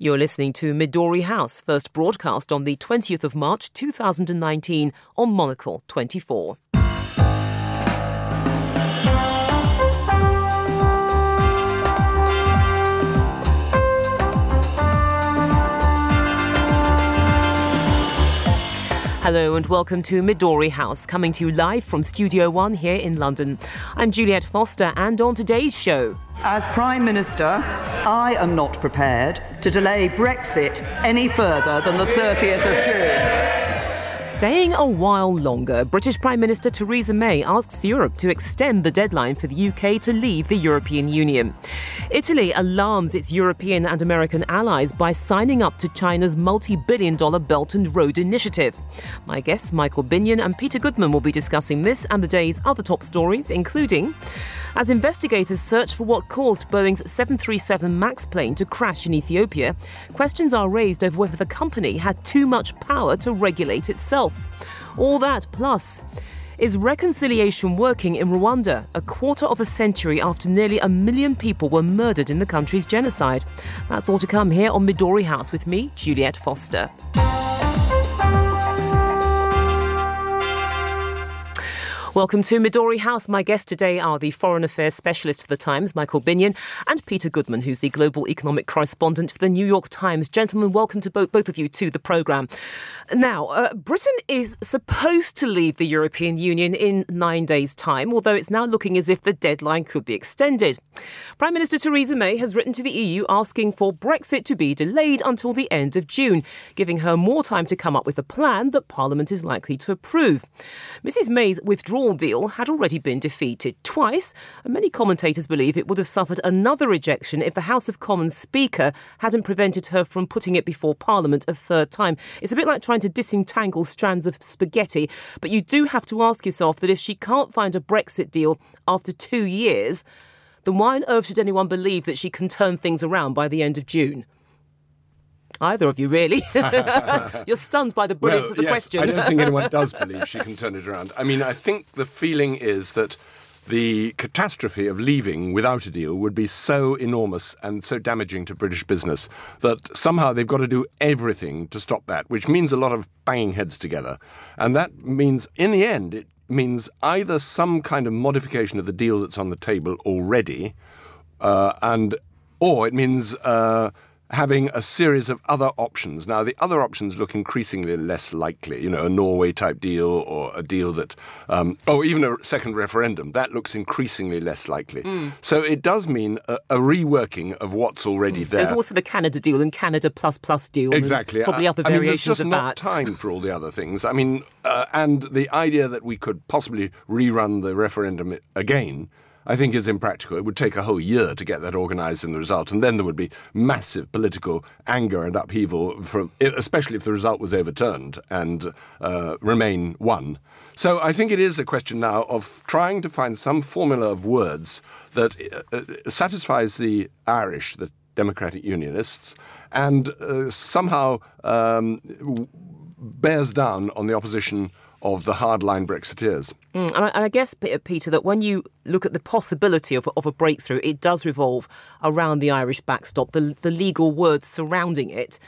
You're listening to Midori House, first broadcast on the 20th of March 2019 on Monocle 24. Hello and welcome to Midori House, coming to you live from Studio One here in London. I'm Juliet Foster, and on today's show. As Prime Minister, I am not prepared to delay Brexit any further than the 30th of June. Staying a while longer, British Prime Minister Theresa May asks Europe to extend the deadline for the UK to leave the European Union. Italy alarms its European and American allies by signing up to China's multi billion dollar Belt and Road Initiative. My guests, Michael Binyon and Peter Goodman, will be discussing this and the day's other top stories, including as investigators search for what caused Boeing's 737 MAX plane to crash in Ethiopia, questions are raised over whether the company had too much power to regulate itself. All that plus. Is reconciliation working in Rwanda, a quarter of a century after nearly a million people were murdered in the country's genocide? That's all to come here on Midori House with me, Juliet Foster. Welcome to Midori House. My guests today are the Foreign Affairs Specialist for The Times, Michael Binyon, and Peter Goodman, who's the Global Economic Correspondent for The New York Times. Gentlemen, welcome to both, both of you to the programme. Now, uh, Britain is supposed to leave the European Union in nine days' time, although it's now looking as if the deadline could be extended. Prime Minister Theresa May has written to the EU asking for Brexit to be delayed until the end of June, giving her more time to come up with a plan that Parliament is likely to approve. Mrs May's withdrawal deal had already been defeated twice, and many commentators believe it would have suffered another rejection if the House of Commons Speaker hadn't prevented her from putting it before Parliament a third time. It's a bit like trying to disentangle strands of spaghetti, but you do have to ask yourself that if she can't find a Brexit deal after two years, then why on earth should anyone believe that she can turn things around by the end of June? Either of you, really. You're stunned by the brilliance well, of the yes, question. I don't think anyone does believe she can turn it around. I mean, I think the feeling is that the catastrophe of leaving without a deal would be so enormous and so damaging to British business that somehow they've got to do everything to stop that, which means a lot of banging heads together. And that means, in the end, it means either some kind of modification of the deal that's on the table already, uh, and or it means uh, having a series of other options. Now, the other options look increasingly less likely. You know, a Norway type deal or a deal that, um, or even a second referendum. That looks increasingly less likely. Mm. So it does mean a, a, reworking of what's already mm. there. There's also the Canada deal and Canada plus plus deal. Exactly. probably other I variations mean, there's just of not that. time for all the other things. I mean, uh, and the idea that we could possibly rerun the referendum again I think is impractical. It would take a whole year to get that organised in the result, and then there would be massive political anger and upheaval, from, especially if the result was overturned and uh, Remain won. So I think it is a question now of trying to find some formula of words that uh, uh satisfies the Irish, the Democratic Unionists, and uh, somehow um, bears down on the opposition of the hardline Brexiteers. Mm, and, I, and, I, guess, Peter, that when you look at the possibility of, of a breakthrough, it does revolve around the Irish backstop, the, the legal words surrounding it.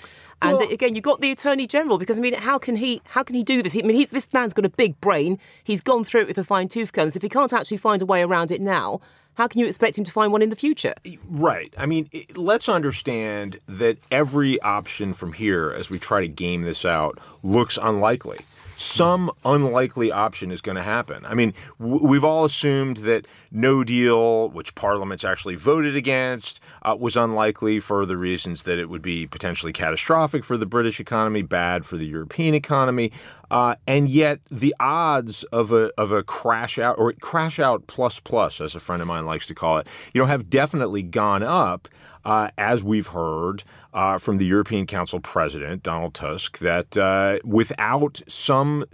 And well, again, you've got the Attorney General because I mean, how can he how can he do this? I mean, this man's got a big brain. He's gone through it with a fine tooth comb. So if he can't actually find a way around it now, how can you expect him to find one in the future? Right. I mean, let's understand that every option from here, as we try to game this out, looks unlikely some unlikely option is going to happen. I mean, w- we've all assumed that no deal, which Parliament's actually voted against, uh, was unlikely for the reasons that it would be potentially catastrophic for the British economy, bad for the European economy. Uh, and yet, the odds of a of a crash out or crash out plus plus, as a friend of mine likes to call it, you know, have definitely gone up uh, as we've heard uh, from the European Council president Donald Tusk, that uh, without some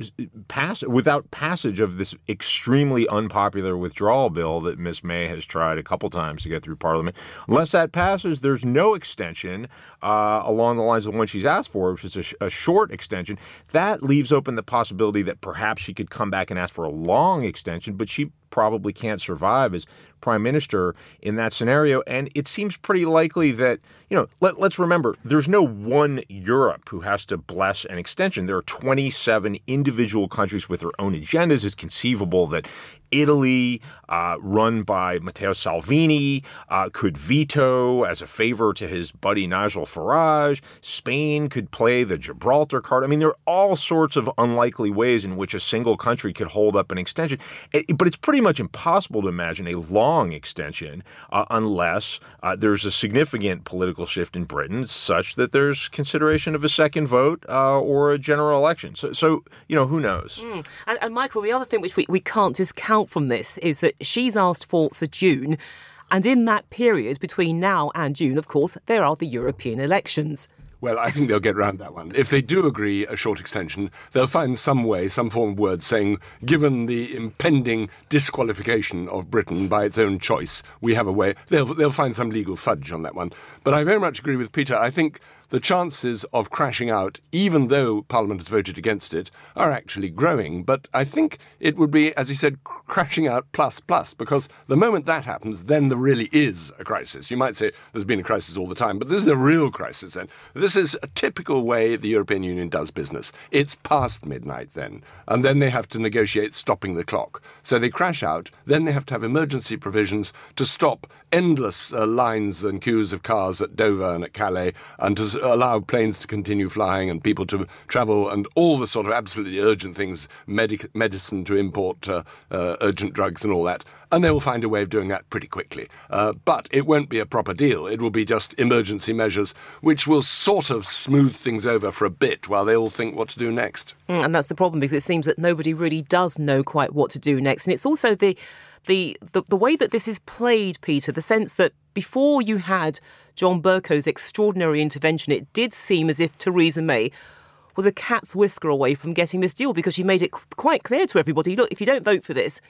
pass without passage of this extremely unpopular withdrawal bill that Ms. May has tried a couple times to get through Parliament, unless that passes, there's no extension uh, along the lines of the one she's asked for, which is a, sh- a short extension. That leaves open the possibility that perhaps she could come back and ask for a long extension, but she probably can't survive as prime minister in that scenario. And it seems pretty likely that, you know, let, us remember there's no one Europe who has to bless an extension. There are 27 individual countries with their own agendas. It's conceivable that Italy, uh, run by Matteo Salvini, uh, could veto as a favor to his buddy Nigel Farage. Spain could play the Gibraltar card. I mean, there are all sorts of unlikely ways in which a single country could hold up an extension. It, but it's pretty much impossible to imagine a long extension uh, unless uh, there's a significant political shift in Britain such that there's consideration of a second vote uh, or a general election. So, so, you know, who knows? Mm. And, and Michael, the other thing which we, we can't discount out from this is that she's asked for for June, and in that period between now and June, of course, there are the European elections. Well, I think they'll get around that one. If they do agree a short extension, they'll find some way, some form of word saying, given the impending disqualification of Britain by its own choice, we have a way. They'll, they'll find some legal fudge on that one. But I very much agree with Peter. I think the chances of crashing out, even though Parliament has voted against it, are actually growing. But I think it would be, as he said, crashing out plus plus, because the moment that happens, then there really is a crisis. You might say there's been a crisis all the time, but this is a real crisis then. This is a typical way the European Union does business. It's past midnight then, and then they have to negotiate stopping the clock. So they crash out, then they have to have emergency provisions to stop endless uh, lines and queues of cars at Dover and at Calais, and to allow planes to continue flying and people to travel and all the sort of absolutely urgent things, medic- medicine to import, uh, uh, urgent drugs and all that. And they will find a way of doing that pretty quickly. Uh, but it won't be a proper deal. It will be just emergency measures, which will sort of smooth things over for a bit while they all think what to do next. Mm, and that's the problem because it seems that nobody really does know quite what to do next. And it's also the the, the, the way that this is played, Peter, the sense that before you had John Bercow's extraordinary intervention, it did seem as if Theresa May was a cat's whisker away from getting this deal because she made it quite clear to everybody look, if you don't vote for this,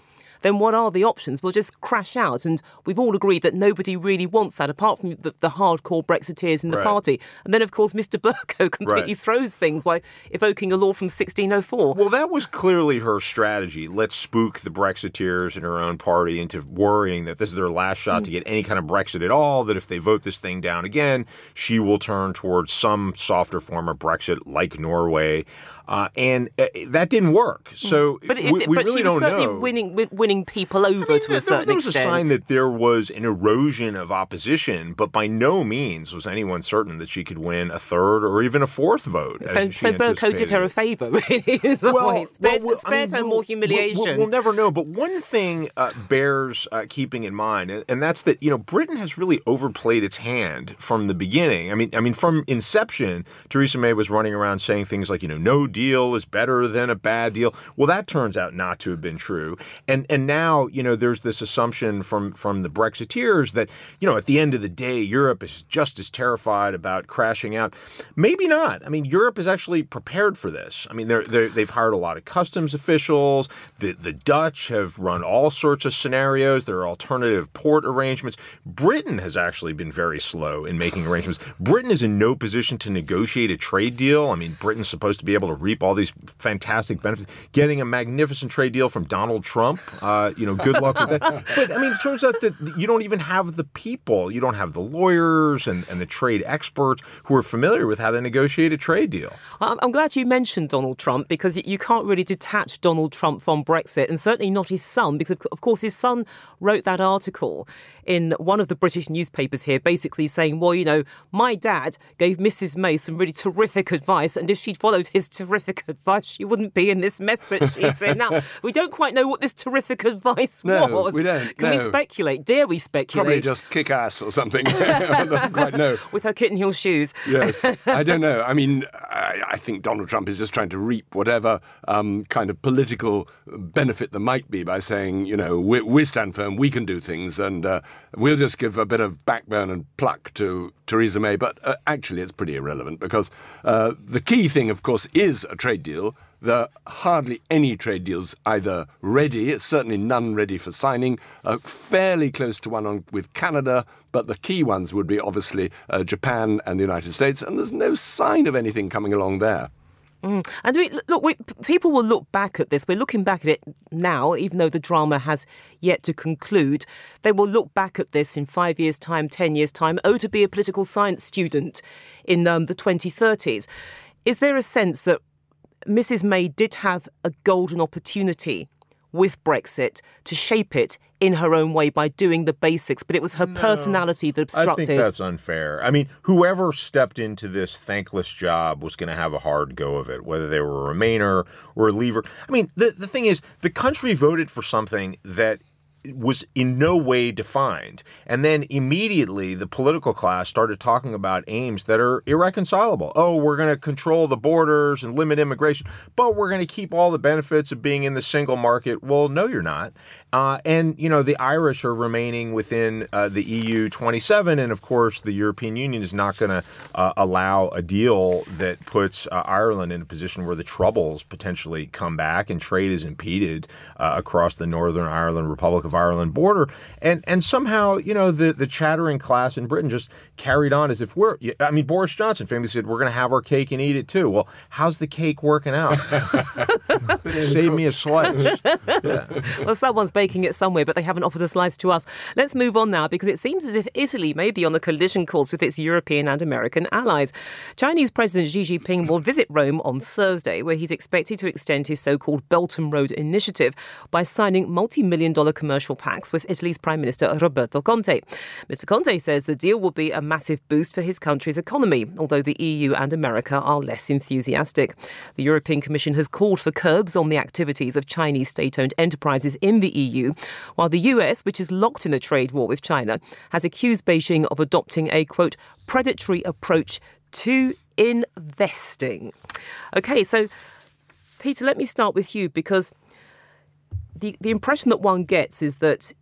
then what are the options? We'll just crash out. And we've all agreed that nobody really wants that, apart from the, the hardcore Brexiteers in the right. party. And then, of course, Mr. Bercow completely right. throws things by evoking a law from 1604. Well, that was clearly her strategy. Let's spook the Brexiteers in her own party into worrying that this is their last shot mm. to get any kind of Brexit at all, that if they vote this thing down again, she will turn towards some softer form of Brexit like Norway. Uh, and uh, that didn't work. Mm. So but it, we, we but really she don't was certainly know. winning winning people over I mean, to there, a certain there was extent. a sign that there was an erosion of opposition, but by no means was anyone certain that she could win a third or even a fourth vote. So, so Bercow did her a favour, really. well, spared, well, spared I mean, her more humiliation. We'll, we'll, never know. But one thing uh, bears uh, keeping in mind, and that's that you know Britain has really overplayed its hand from the beginning. I mean, I mean from inception, Theresa May was running around saying things like you know no deal is better than a bad deal. Well, that turns out not to have been true. And and now, you know, there's this assumption from from the Brexiteers that, you know, at the end of the day, Europe is just as terrified about crashing out. Maybe not. I mean, Europe is actually prepared for this. I mean, they're, they're they've hired a lot of customs officials. The the Dutch have run all sorts of scenarios. There are alternative port arrangements. Britain has actually been very slow in making arrangements. Britain is in no position to negotiate a trade deal. I mean, Britain's supposed to be able to reap all these fantastic benefits. Getting a magnificent trade deal from Donald Trump, uh, you know, good luck with that. But I mean, it turns out that you don't even have the people, you don't have the lawyers and, and the trade experts who are familiar with how to negotiate a trade deal. I'm glad you mentioned Donald Trump because you can't really detach Donald Trump from Brexit, and certainly not his son, because of course his son wrote that article in one of the British newspapers here, basically saying, well, you know, my dad gave Mrs. May some really terrific advice, and if she'd followed his terrific advice, she wouldn't be in this mess that she's in. Now, we don't quite know what this terrific advice no, was. we don't. Can no. we speculate? Dare we speculate? Probably just kick ass or something. I don't quite know. With her kitten heel shoes. yes. I don't know. I mean, I, I, think Donald Trump is just trying to reap whatever um, kind of political benefit there might be by saying, you know, we, we stand firm, we can do things, and uh, we'll just give a bit of backbone and pluck to Theresa May. But uh, actually, it's pretty irrelevant because uh, the key thing, of course, is a trade deal. There are hardly any trade deals either ready, certainly none ready for signing, uh, fairly close to one on, with Canada, but the key ones would be obviously uh, Japan and the United States, and there's no sign of anything coming along there. Mm. And we, look, we, people will look back at this. We're looking back at it now, even though the drama has yet to conclude. They will look back at this in five years' time, ten years' time. Oh, to be a political science student in um, the 2030s. Is there a sense that Mrs. May did have a golden opportunity with Brexit to shape it in her own way by doing the basics, but it was her no, personality that obstructed. I think that's unfair. I mean, whoever stepped into this thankless job was going to have a hard go of it, whether they were a Remainer or a Leaver. I mean, the, the thing is, the country voted for something that was in no way defined. And then immediately the political class started talking about aims that are irreconcilable. Oh, we're going to control the borders and limit immigration, but we're going to keep all the benefits of being in the single market. Well, no, you're not. Uh, and, you know, the Irish are remaining within uh, the EU 27. And of course, the European Union is not going to uh, allow a deal that puts uh, Ireland in a position where the troubles potentially come back and trade is impeded uh, across the Northern Ireland Republic of Ireland border. And and somehow, you know, the, the chattering class in Britain just carried on as if we're, I mean, Boris Johnson famously said, we're going to have our cake and eat it too. Well, how's the cake working out? Save me a slice. Yeah. Well, someone's baking it somewhere, but they haven't offered a slice to us. Let's move on now because it seems as if Italy may be on the collision course with its European and American allies. Chinese President Xi Jinping will visit Rome on Thursday, where he's expected to extend his so called Belt and Road initiative by signing multi million dollar commercial commercial pacts with Italy's Prime Minister Roberto Conte. Mr. Conte says the deal will be a massive boost for his country's economy, although the EU and America are less enthusiastic. The European Commission has called for curbs on the activities of Chinese state owned enterprises in the EU, while the US, which is locked in a trade war with China, has accused Beijing of adopting a quote, predatory approach to investing. Okay, so Peter, let me start with you because the, the impression that one gets is that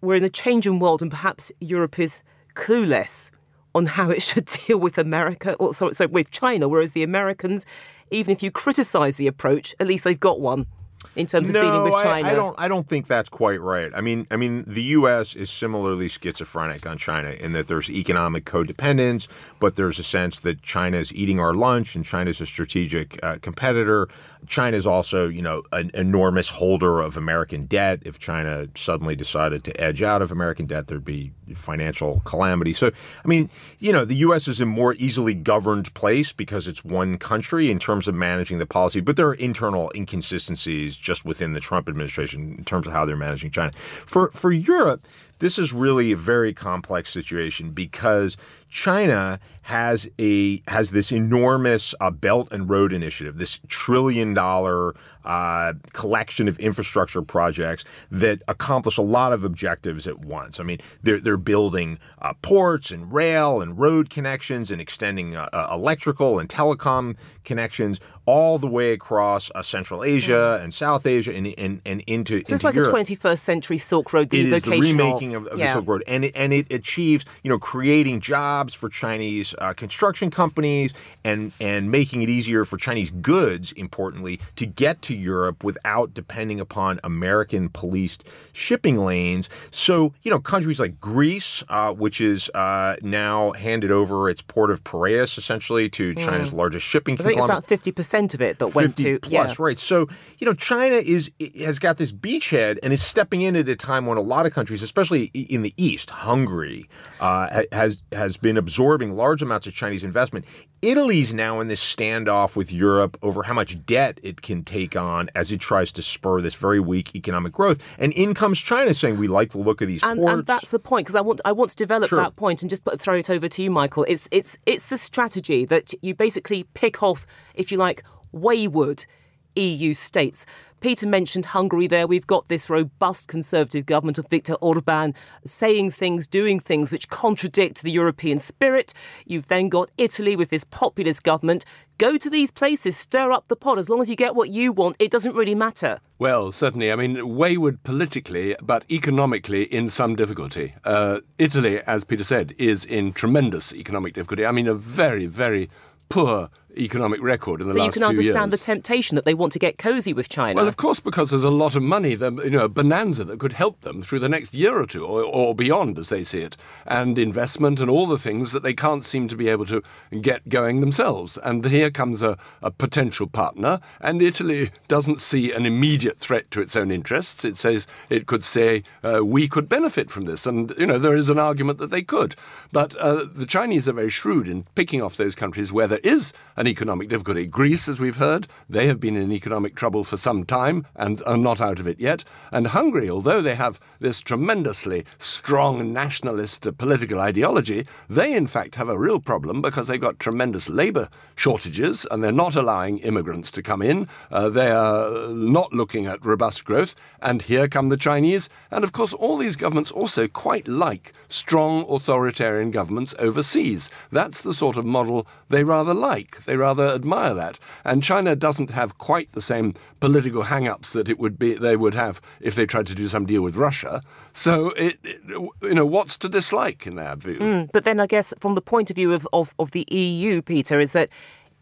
we're in a changing world and perhaps Europe is clueless on how it should deal with America or sorry, with China, whereas the Americans, even if you criticize the approach, at least they've got one in terms of no, dealing with China. I, I, don't. I don't think that's quite right. I mean, I mean, the U.S. is similarly schizophrenic on China in that there's economic codependence, but there's a sense that China is eating our lunch and China is a strategic uh, competitor. China is also, you know, an enormous holder of American debt. If China suddenly decided to edge out of American debt, there'd be financial calamity. So, I mean, you know, the U.S. is a more easily governed place because it's one country in terms of managing the policy, but there are internal inconsistencies just within the Trump administration in terms of how they're managing China. For for Europe, this is really a very complex situation because China has a has this enormous uh, Belt and Road Initiative, this trillion dollar uh, collection of infrastructure projects that accomplish a lot of objectives at once. I mean, they're they're building uh, ports and rail and road connections and extending uh, uh, electrical and telecom connections all the way across uh, Central Asia mm. and South Asia and and, and into. So it's like Europe. a 21st century Silk Road. The it is the remaking of, of yeah. the Silk Road, and it, and it achieves you know creating jobs for Chinese uh, construction companies and and making it easier for Chinese goods, importantly, to get to Europe without depending upon American policed shipping lanes. So you know countries like Greece, uh, which is uh, now handed over its port of Piraeus essentially to mm. China's largest shipping. I think it's about fifty percent of it that went to plus, yeah. right? So you know China is has got this beachhead and is stepping in at a time when a lot of countries, especially in the East, Hungary, uh, has has been absorbing large amounts of Chinese investment. Italy's now in this standoff with Europe over how much debt it can take on as it tries to spur this very weak economic growth. And in comes China saying we like the look of these and, ports. And that's the point because I want I want to develop sure. that point and just put, throw it over to you, Michael. It's it's it's the strategy that you basically pick off, if you like, wayward EU states. Peter mentioned Hungary there. We've got this robust conservative government of Viktor Orban saying things, doing things which contradict the European spirit. You've then got Italy with this populist government. Go to these places, stir up the pot. As long as you get what you want, it doesn't really matter. Well, certainly. I mean, wayward politically, but economically in some difficulty. Uh, Italy, as Peter said, is in tremendous economic difficulty. I mean, a very, very poor economic record in the so last you can understand years. the temptation that they want to get cozy with China. Well, of course, because there's a lot of money, you know, a bonanza that could help them through the next year or two, or, or beyond, as they see it, and investment and all the things that they can't seem to be able to get going themselves. And here comes a, a potential partner, and Italy doesn't see an immediate threat to its own interests. It says it could say uh, we could benefit from this, and you know there is an argument that they could. But uh, the Chinese are very shrewd in picking off those countries where there is an economic difficulty. Greece, as we've heard, they have been in economic trouble for some time and are not out of it yet. And Hungary, although they have this tremendously strong nationalist political ideology, they in fact have a real problem because they've got tremendous labour shortages and they're not allowing immigrants to come in. Uh, they are not looking at robust growth. And here come the Chinese. And of course, all these governments also quite like strong authoritarian governments overseas. That's the sort of model they rather like. They rather admire that. And China doesn't have quite the same political hang-ups that it would be they would have if they tried to do some deal with Russia. So it, it you know what's to dislike in their view. Mm, but then I guess from the point of view of, of, of the EU, Peter, is that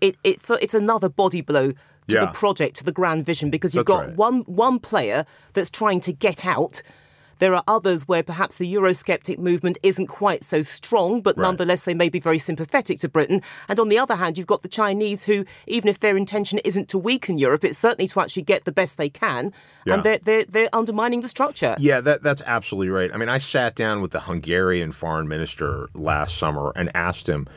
it, it it's another body blow to Yeah. the project, to the grand vision, because you've That's got right. one one player that's trying to get out. There are others where perhaps the Eurosceptic movement isn't quite so strong, but Right. nonetheless they may be very sympathetic to Britain. And on the other hand, you've got the Chinese who, even if their intention isn't to weaken Europe, it's certainly to actually get the best they can. Yeah. And they're, they're, they're undermining the structure. Yeah, that that's absolutely right. I mean, I sat down with the Hungarian foreign minister last summer and asked him,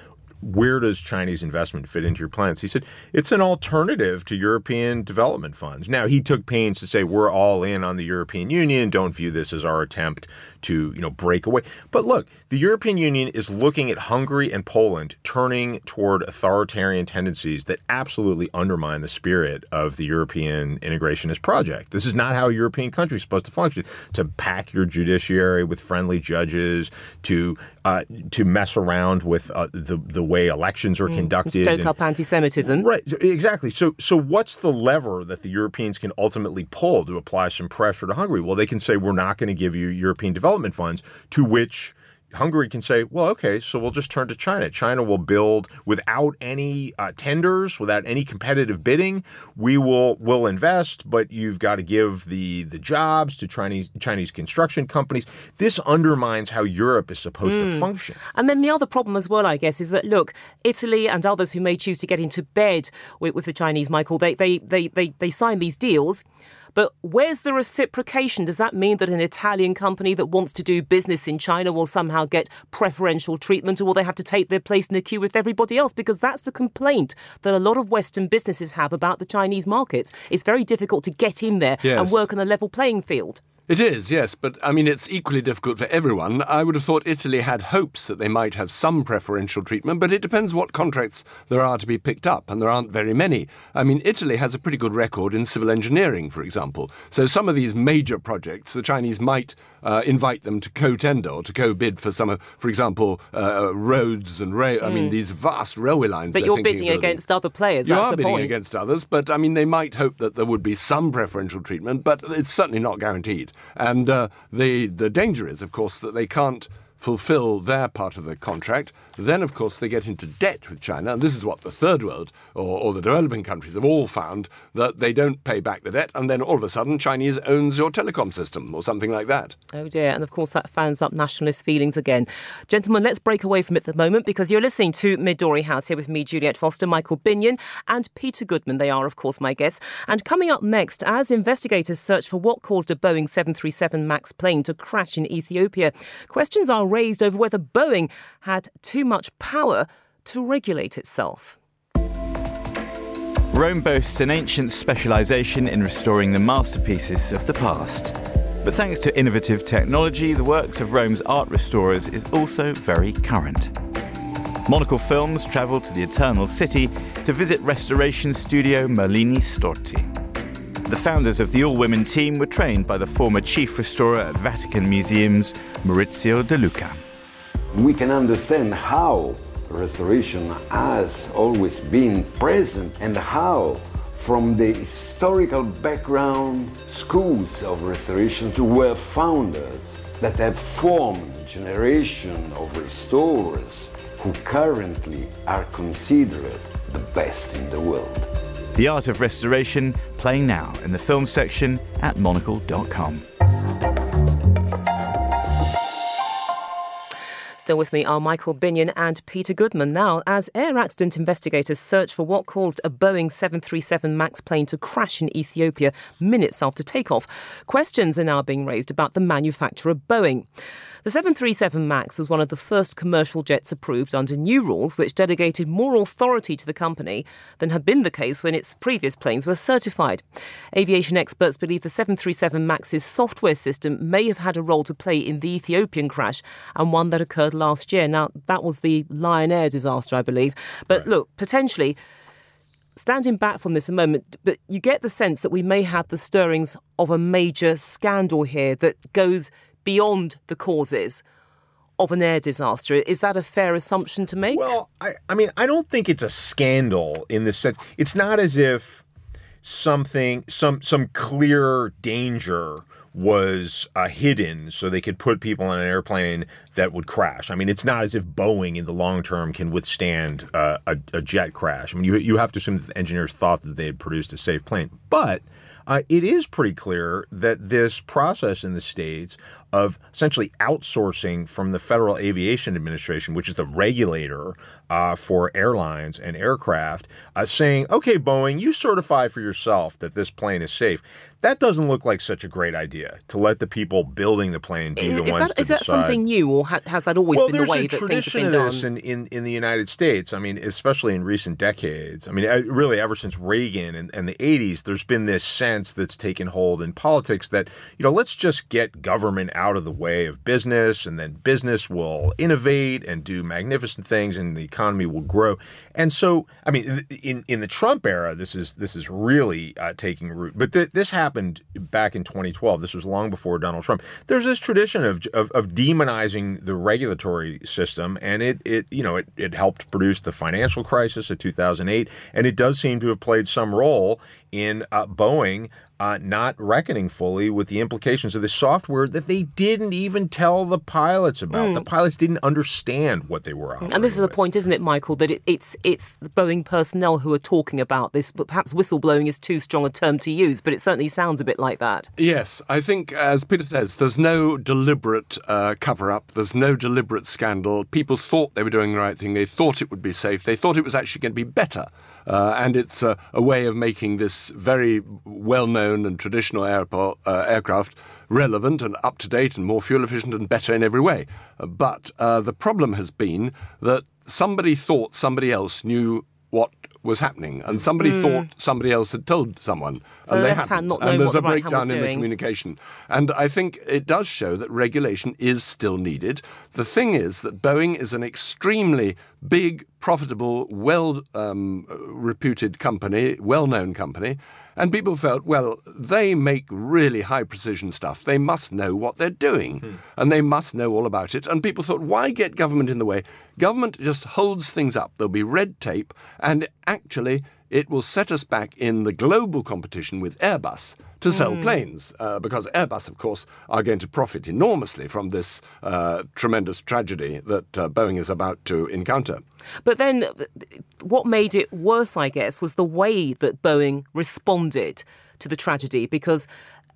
"Where does Chinese investment fit into your plans?" He said, "It's an alternative to European development funds." Now, he took pains to say we're all in on the European Union. Don't view this as our attempt to, you know, break away. But look, the European Union is looking at Hungary and Poland turning toward authoritarian tendencies that absolutely undermine the spirit of the European integrationist project. This is not how a European country is supposed to function. To pack your judiciary with friendly judges, to uh, to mess around with uh, the the way elections are conducted, Stoke and- up anti-Semitism. Right, exactly. So, so what's the lever that the Europeans can ultimately pull to apply some pressure to Hungary? Well, they can say we're not going to give you European development funds, to which Hungary can say, well, okay, so we'll just turn to China. China will build without any uh, tenders, without any competitive bidding. We will will invest, but you've got to give the the jobs to Chinese Chinese construction companies. This undermines how Europe is supposed to function. And then the other problem as well, I guess, is that look, Italy and others who may choose to get into bed with, with the Chinese, Michael, they, they, they, they, they sign these deals. But where's the reciprocation? Does that mean that an Italian company that wants to do business in China will somehow get preferential treatment or will they have to take their place in the queue with everybody else? Because that's the complaint that a lot of Western businesses have about the Chinese markets. It's very difficult to get in there and work on a level playing field. It is, yes, but I mean, it's equally difficult for everyone. I would have thought Italy had hopes that they might have some preferential treatment, but it depends what contracts there are to be picked up, and there aren't very many. I mean, Italy has a pretty good record in civil engineering, for example. So some of these major projects, the Chinese might uh, invite them to co-tender or to co-bid for some, of, for example, uh, roads and rail. I mean, these vast railway lines. But you're bidding against other players. You are bidding point. against others, but I mean, they might hope that there would be some preferential treatment, but it's certainly not guaranteed. And uh, the the danger is, of course, that they can't fulfill their part of the contract. Then, of course, they get into debt with China, and this is what the third world or, or the developing countries have all found that they don't pay back the debt, and then all of a sudden, Chinese owns your telecom system or something like that. Oh dear, and of course that fans up nationalist feelings again. Gentlemen, let's break away from it at the moment because you're listening to Midori House here with me, Juliet Foster, Michael Binyon, and Peter Goodman. They are, of course, my guests. And coming up next, as investigators search for what caused a Boeing 737 MAX plane to crash in Ethiopia, questions are raised over whether Boeing had too much power to regulate itself. Rome boasts an ancient specialisation in restoring the masterpieces of the past. But thanks to innovative technology, the works of Rome's art restorers is also very current. Monocle Films travelled to the Eternal City to visit restoration studio Merlini Storti. The founders of the all women team were trained by the former chief restorer at Vatican Museums, Maurizio De Luca. We can understand how restoration has always been present and how from the historical background schools of restoration were founded that have formed a generation of restorers who currently are considered the best in the world. The Art of Restoration, playing now in the film section at monocle.com. Still with me are Michael Binyon and Peter Goodman. Now, as air accident investigators search for what caused a Boeing 737 MAX plane to crash in Ethiopia minutes after takeoff, questions are now being raised about the manufacturer Boeing. The 737 MAX was one of the first commercial jets approved under new rules, which delegated more authority to the company than had been the case when its previous planes were certified. Aviation experts believe the 737 MAX's software system may have had a role to play in the Ethiopian crash and one that occurred last year. Now, that was the Lion Air disaster, I believe. But right. look, potentially standing back from this a moment, but you get the sense that we may have the stirrings of a major scandal here that goes beyond the causes of an air disaster. Is that a fair assumption to make? Well, I, I mean, I don't think it's a scandal in the sense. It's not as if something, some, some clear danger was uh, hidden so they could put people on an airplane that would crash. I mean, it's not as if Boeing in the long term can withstand uh, a, a, jet crash. I mean, you, you have to assume that the engineers thought that they had produced a safe plane. But uh, it is pretty clear that this process in the states of essentially outsourcing from the Federal Aviation Administration, which is the regulator uh, for airlines and aircraft, uh, saying, okay, Boeing, you certify for yourself that this plane is safe. That doesn't look like such a great idea to let the people building the plane be is, the ones that, to is decide. Is that something new, or ha- has that always well, been the way that things have been done? There's a tradition of this in, in, in the United States. I mean, especially in recent decades. I mean, really ever since Reagan and, and the 80s, there's been this sense that's taken hold in politics that, you know, let's just get government out of the way of business, and then business will innovate and do magnificent things, and the economy will grow. And so, I mean, in in the Trump era, this is this is really uh, taking root. But th- this happened back in 2012. This was long before Donald Trump. There's this tradition of of, of demonizing the regulatory system, and it it you know it it helped produce the financial crisis of 2008, and it does seem to have played some role in uh, Boeing uh, not reckoning fully with the implications of this software that they didn't even tell the pilots about. Mm. The pilots didn't understand what they were on. And this is the point, isn't it, Michael, that it, it's it's the Boeing personnel who are talking about this, but perhaps whistleblowing is too strong a term to use, but it certainly sounds a bit like that. Yes, I think, as Peter says, there's no deliberate uh, cover up, there's no deliberate scandal. People thought they were doing the right thing, they thought it would be safe, they thought it was actually going to be better. Uh, and it's a, a, way of making this very well known and traditional airport, uh, aircraft relevant and up to date and more fuel efficient and better in every way. Uh, but uh, the problem has been that somebody thought somebody else knew what was happening, and somebody mm. thought somebody else had told someone, so and they hadn't. and there's a breakdown in the communication. And I think it does show that regulation is still needed. The thing is that Boeing is an extremely big, profitable, well um, reputed company, well known company. And people felt, well, they make really high precision stuff. They must know what they're doing. Hmm. And they must know all about it. And people thought, why get government in the way? Government just holds things up. There'll be red tape. And actually, it will set us back in the global competition with Airbus to sell mm. planes, uh, because Airbus, of course, are going to profit enormously from this uh, tremendous tragedy that uh, Boeing is about to encounter. But then, what made it worse, I guess, was the way that Boeing responded to the tragedy, because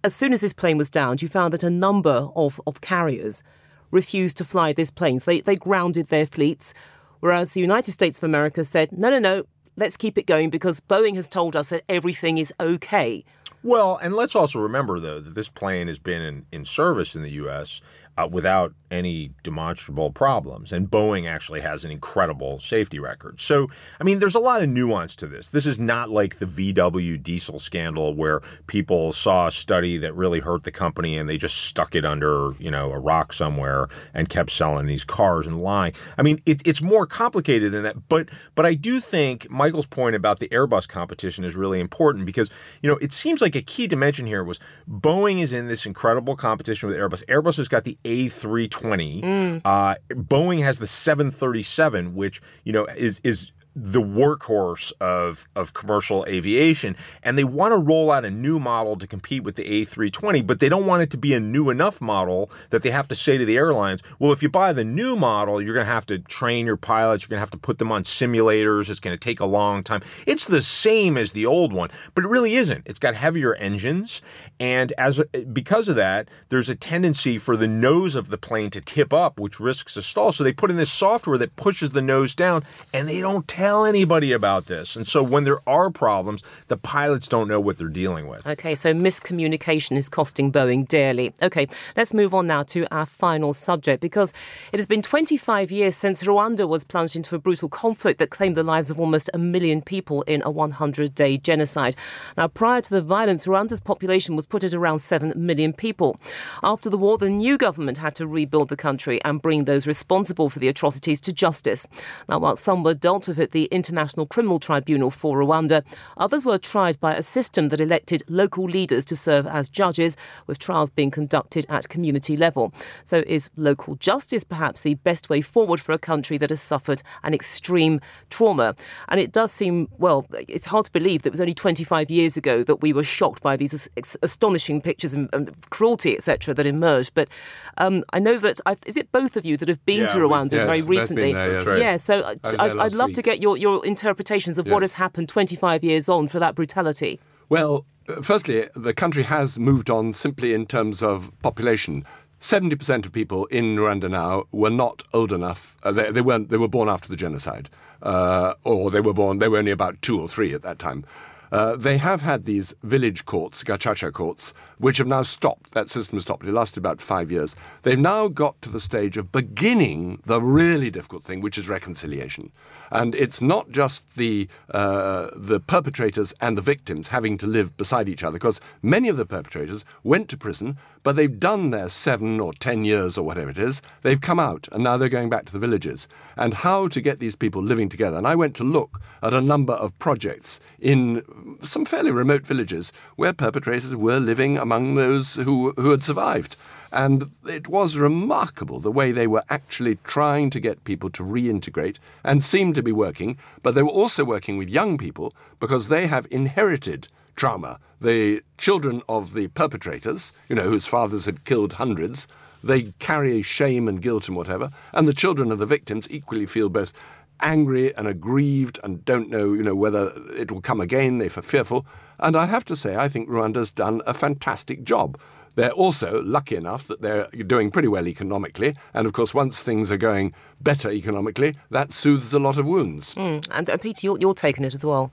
as soon as this plane was downed, you found that a number of, of carriers refused to fly these planes. They, they grounded their fleets, whereas the United States of America said, no, no, no, let's keep it going because Boeing has told us that everything is okay. Well, and let's also remember, though, that this plane has been in, in service in the U.S uh, without any demonstrable problems. And Boeing actually has an incredible safety record. So, I mean, there's a lot of nuance to this. This is not like the VW diesel scandal where people saw a study that really hurt the company and they just stuck it under, you know, a rock somewhere and kept selling these cars and lying. I mean, it, it's more complicated than that. But but I do think Michael's point about the Airbus competition is really important because, you know, it seems like a key dimension here was Boeing is in this incredible competition with Airbus. Airbus has got the a320. Mm. Uh, Boeing has the 737, which you know is is the workhorse of of commercial aviation, and they want to roll out a new model to compete with the A320, but they don't want it to be a new enough model that they have to say to the airlines, "Well, if you buy the new model, you're going to have to train your pilots, you're going to have to put them on simulators. It's going to take a long time." It's the same as the old one, but it really isn't. It's got heavier engines, and as because of that, there's a tendency for the nose of the plane to tip up, which risks a stall. So they put in this software that pushes the nose down, and they don't tell anybody about this. And so when there are problems, the pilots don't know what they're dealing with. Okay, so miscommunication is costing Boeing dearly. Okay, let's move on now to our final subject because it has been 25 years since Rwanda was plunged into a brutal conflict that claimed the lives of almost a million people in a 100 day genocide. Now, prior to the violence, Rwanda's population was put at around 7 million people. After the war, the new government had to rebuild the country and bring those responsible for the atrocities to justice. Now, while some were dealt with the International Criminal Tribunal for Rwanda, others were tried by a system that elected local leaders to serve as judges, with trials being conducted at community level. So, is local justice perhaps the best way forward for a country that has suffered an extreme trauma? And it does seem, well, it's hard to believe that it was only 25 years ago that we were shocked by these astonishing pictures and, and cruelty, etc., that emerged. But um, I know that, I've, is it both of you that have been Yeah, to we- Rwanda yes, very recently? there, yes. Yeah, so I was I, there I'd, I'd last love to week. Get your, your interpretations of what has happened 25 years on for that brutality. Well, uh, firstly, the country has moved on simply in terms of population. 70% of people in Rwanda now were not old enough. Uh, they, they weren't. They were born after the genocide, uh, or they were born. They were only about two or three at that time. Uh, they have had these village courts, gacaca courts, which have now stopped. That system stopped. It lasted about five years. They've now got to the stage of beginning the really difficult thing, which is reconciliation. And it's not just the uh, the perpetrators and the victims having to live beside each other, because many of the perpetrators went to prison, but they've done their seven or ten years or whatever it is. They've come out, and now they're going back to the villages. And how to get these people living together. And I went to look at a number of projects in some fairly remote villages where perpetrators were living among those who, who had survived. And it was remarkable the way they were actually trying to get people to reintegrate and seemed to be working, but they were also working with young people because they have inherited trauma. The children of the perpetrators, you know, whose fathers had killed hundreds, they carry shame and guilt and whatever, and the children of the victims equally feel both angry and aggrieved and don't know, you know, whether it will come again. They're fearful. And I have to say, I think Rwanda's done a fantastic job. They're also lucky enough that they're doing pretty well economically. And of course, once things are going better economically, that soothes a lot of wounds. Mm. And uh, Peter, you're, you're taking it as well.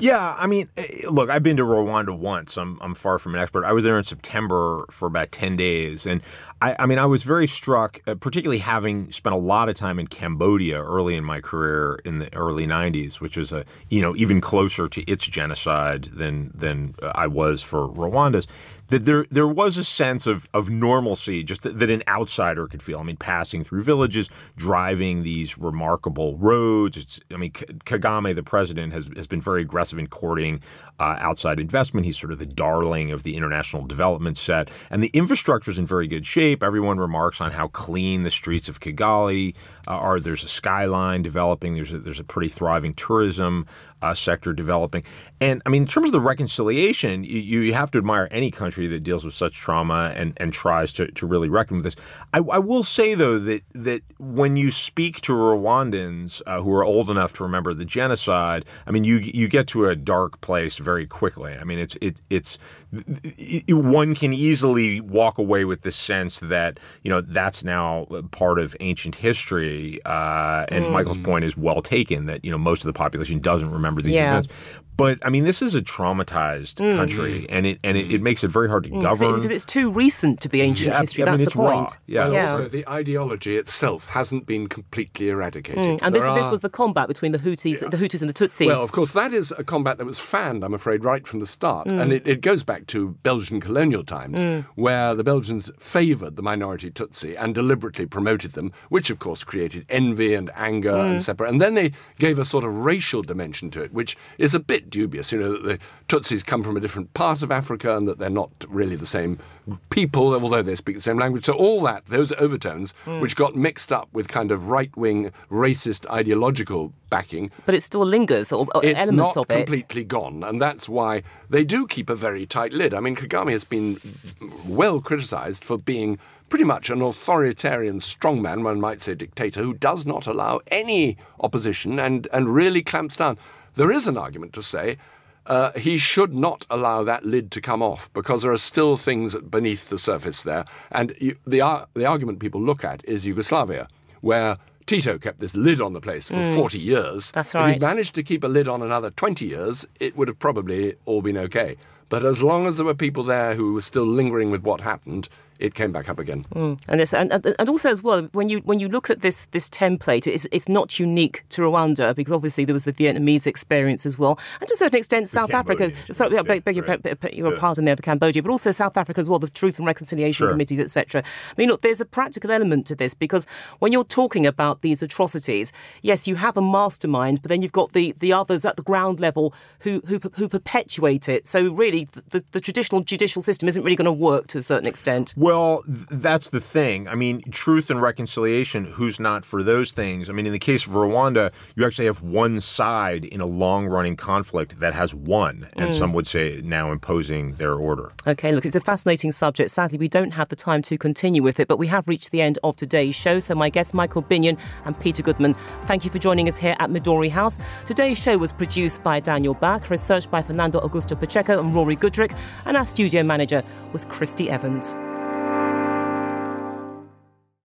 Yeah, I mean, eh, look, I've been to Rwanda once. I'm I'm far from an expert. I was there in September for about ten days, and I, I mean, I was very struck, uh, particularly having spent a lot of time in Cambodia early in my career in the early '90s, which was a you know even closer to its genocide than than I was for Rwanda's. That there there was a sense of of normalcy, just that, that an outsider could feel. I mean, passing through villages, driving these remarkable roads. It's, I mean, Kagame, the president, has has been very aggressive in courting uh, outside investment. He's sort of the darling of the international development set, and the infrastructure is in very good shape. Everyone remarks on how clean the streets of Kigali uh, are. There's a skyline developing. There's a, there's a pretty thriving tourism uh, sector developing. And I mean, in terms of the reconciliation, you, you have to admire any country that deals with such trauma and, and tries to, to really reckon with this. I, I will say though that that when you speak to Rwandans uh, who are old enough to remember the genocide, I mean, you you get to a dark place very quickly. I mean, it's it, it's it, one can easily walk away with the sense that you know that's now part of ancient history. Uh, and Michael's point is well taken that you know most of the population doesn't remember these Yeah. events. But I mean, this is a traumatized country, and it and it, it makes it very hard to govern. Because it's too recent to be ancient Yeah, history. I mean, That's it's the raw. point. Yeah. And yeah. also, the ideology itself hasn't been completely eradicated. Mm, And this, There this are- was the combat between the Houthis, the Hutus and the Tutsis. Well, of course, that is a combat that was fanned, I'm afraid, right from the start. Mm. And it, it goes back to Belgian colonial times, where the Belgians favoured the minority Tutsi and deliberately promoted them, which, of course, created envy and anger Mm. and separate. And then they gave a sort of racial dimension to it, which is a bit dubious. You know, that the Tutsis come from a different part of Africa and that they're not really the same people, although they speak the same language. So all that, those overtones, hmm. which got mixed up with kind of right-wing, racist, ideological backing, But it still lingers, or, or it's elements not of it. completely gone, and that's why they do keep a very tight lid. I mean, Kagame has been well criticised for being pretty much an authoritarian strongman, one might say dictator, who does not allow any opposition and, and really clamps down. There is an argument to say uh, he should not allow that lid to come off because there are still things beneath the surface there. And you, the, ar- the argument people look at is Yugoslavia, where Tito kept this lid on the place for 40 years. That's right. If he'd managed to keep a lid on another 20 years, it would have probably all been okay. But as long as there were people there who were still lingering with what happened, it came back up again. Mm. And, this, and, and and also as well, when you when you look at this this template, it's, it's not unique to Rwanda because obviously there was the Vietnamese experience as well, and to a certain extent South Africa. Cambodian Sorry, yeah, experience, beg, beg your, right. beg- beg your Yeah. pardon there, the Cambodia, but also South Africa as well, the Truth and Reconciliation Sure. Committees, etc. I mean, look, there's a practical element to this because when you're talking about these atrocities, yes, you have a mastermind, but then you've got the, the others at the ground level who who, who perpetuate it. So really, the, the, the traditional judicial system isn't really going to work to a certain extent. Well, th- that's the thing. I mean, truth and reconciliation, who's not for those things? I mean, in the case of Rwanda, you actually have one side in a long running conflict that has won, and mm. some would say now imposing their order. Okay, look, it's a fascinating subject. Sadly, we don't have the time to continue with it, but we have reached the end of today's show. So, my guests, Michael Binyon and Peter Goodman, thank you for joining us here at Midori House. Today's show was produced by Daniel Bach, researched by Fernando Augusto Pacheco and Rory Goodrick, and our studio manager was Christy Evans.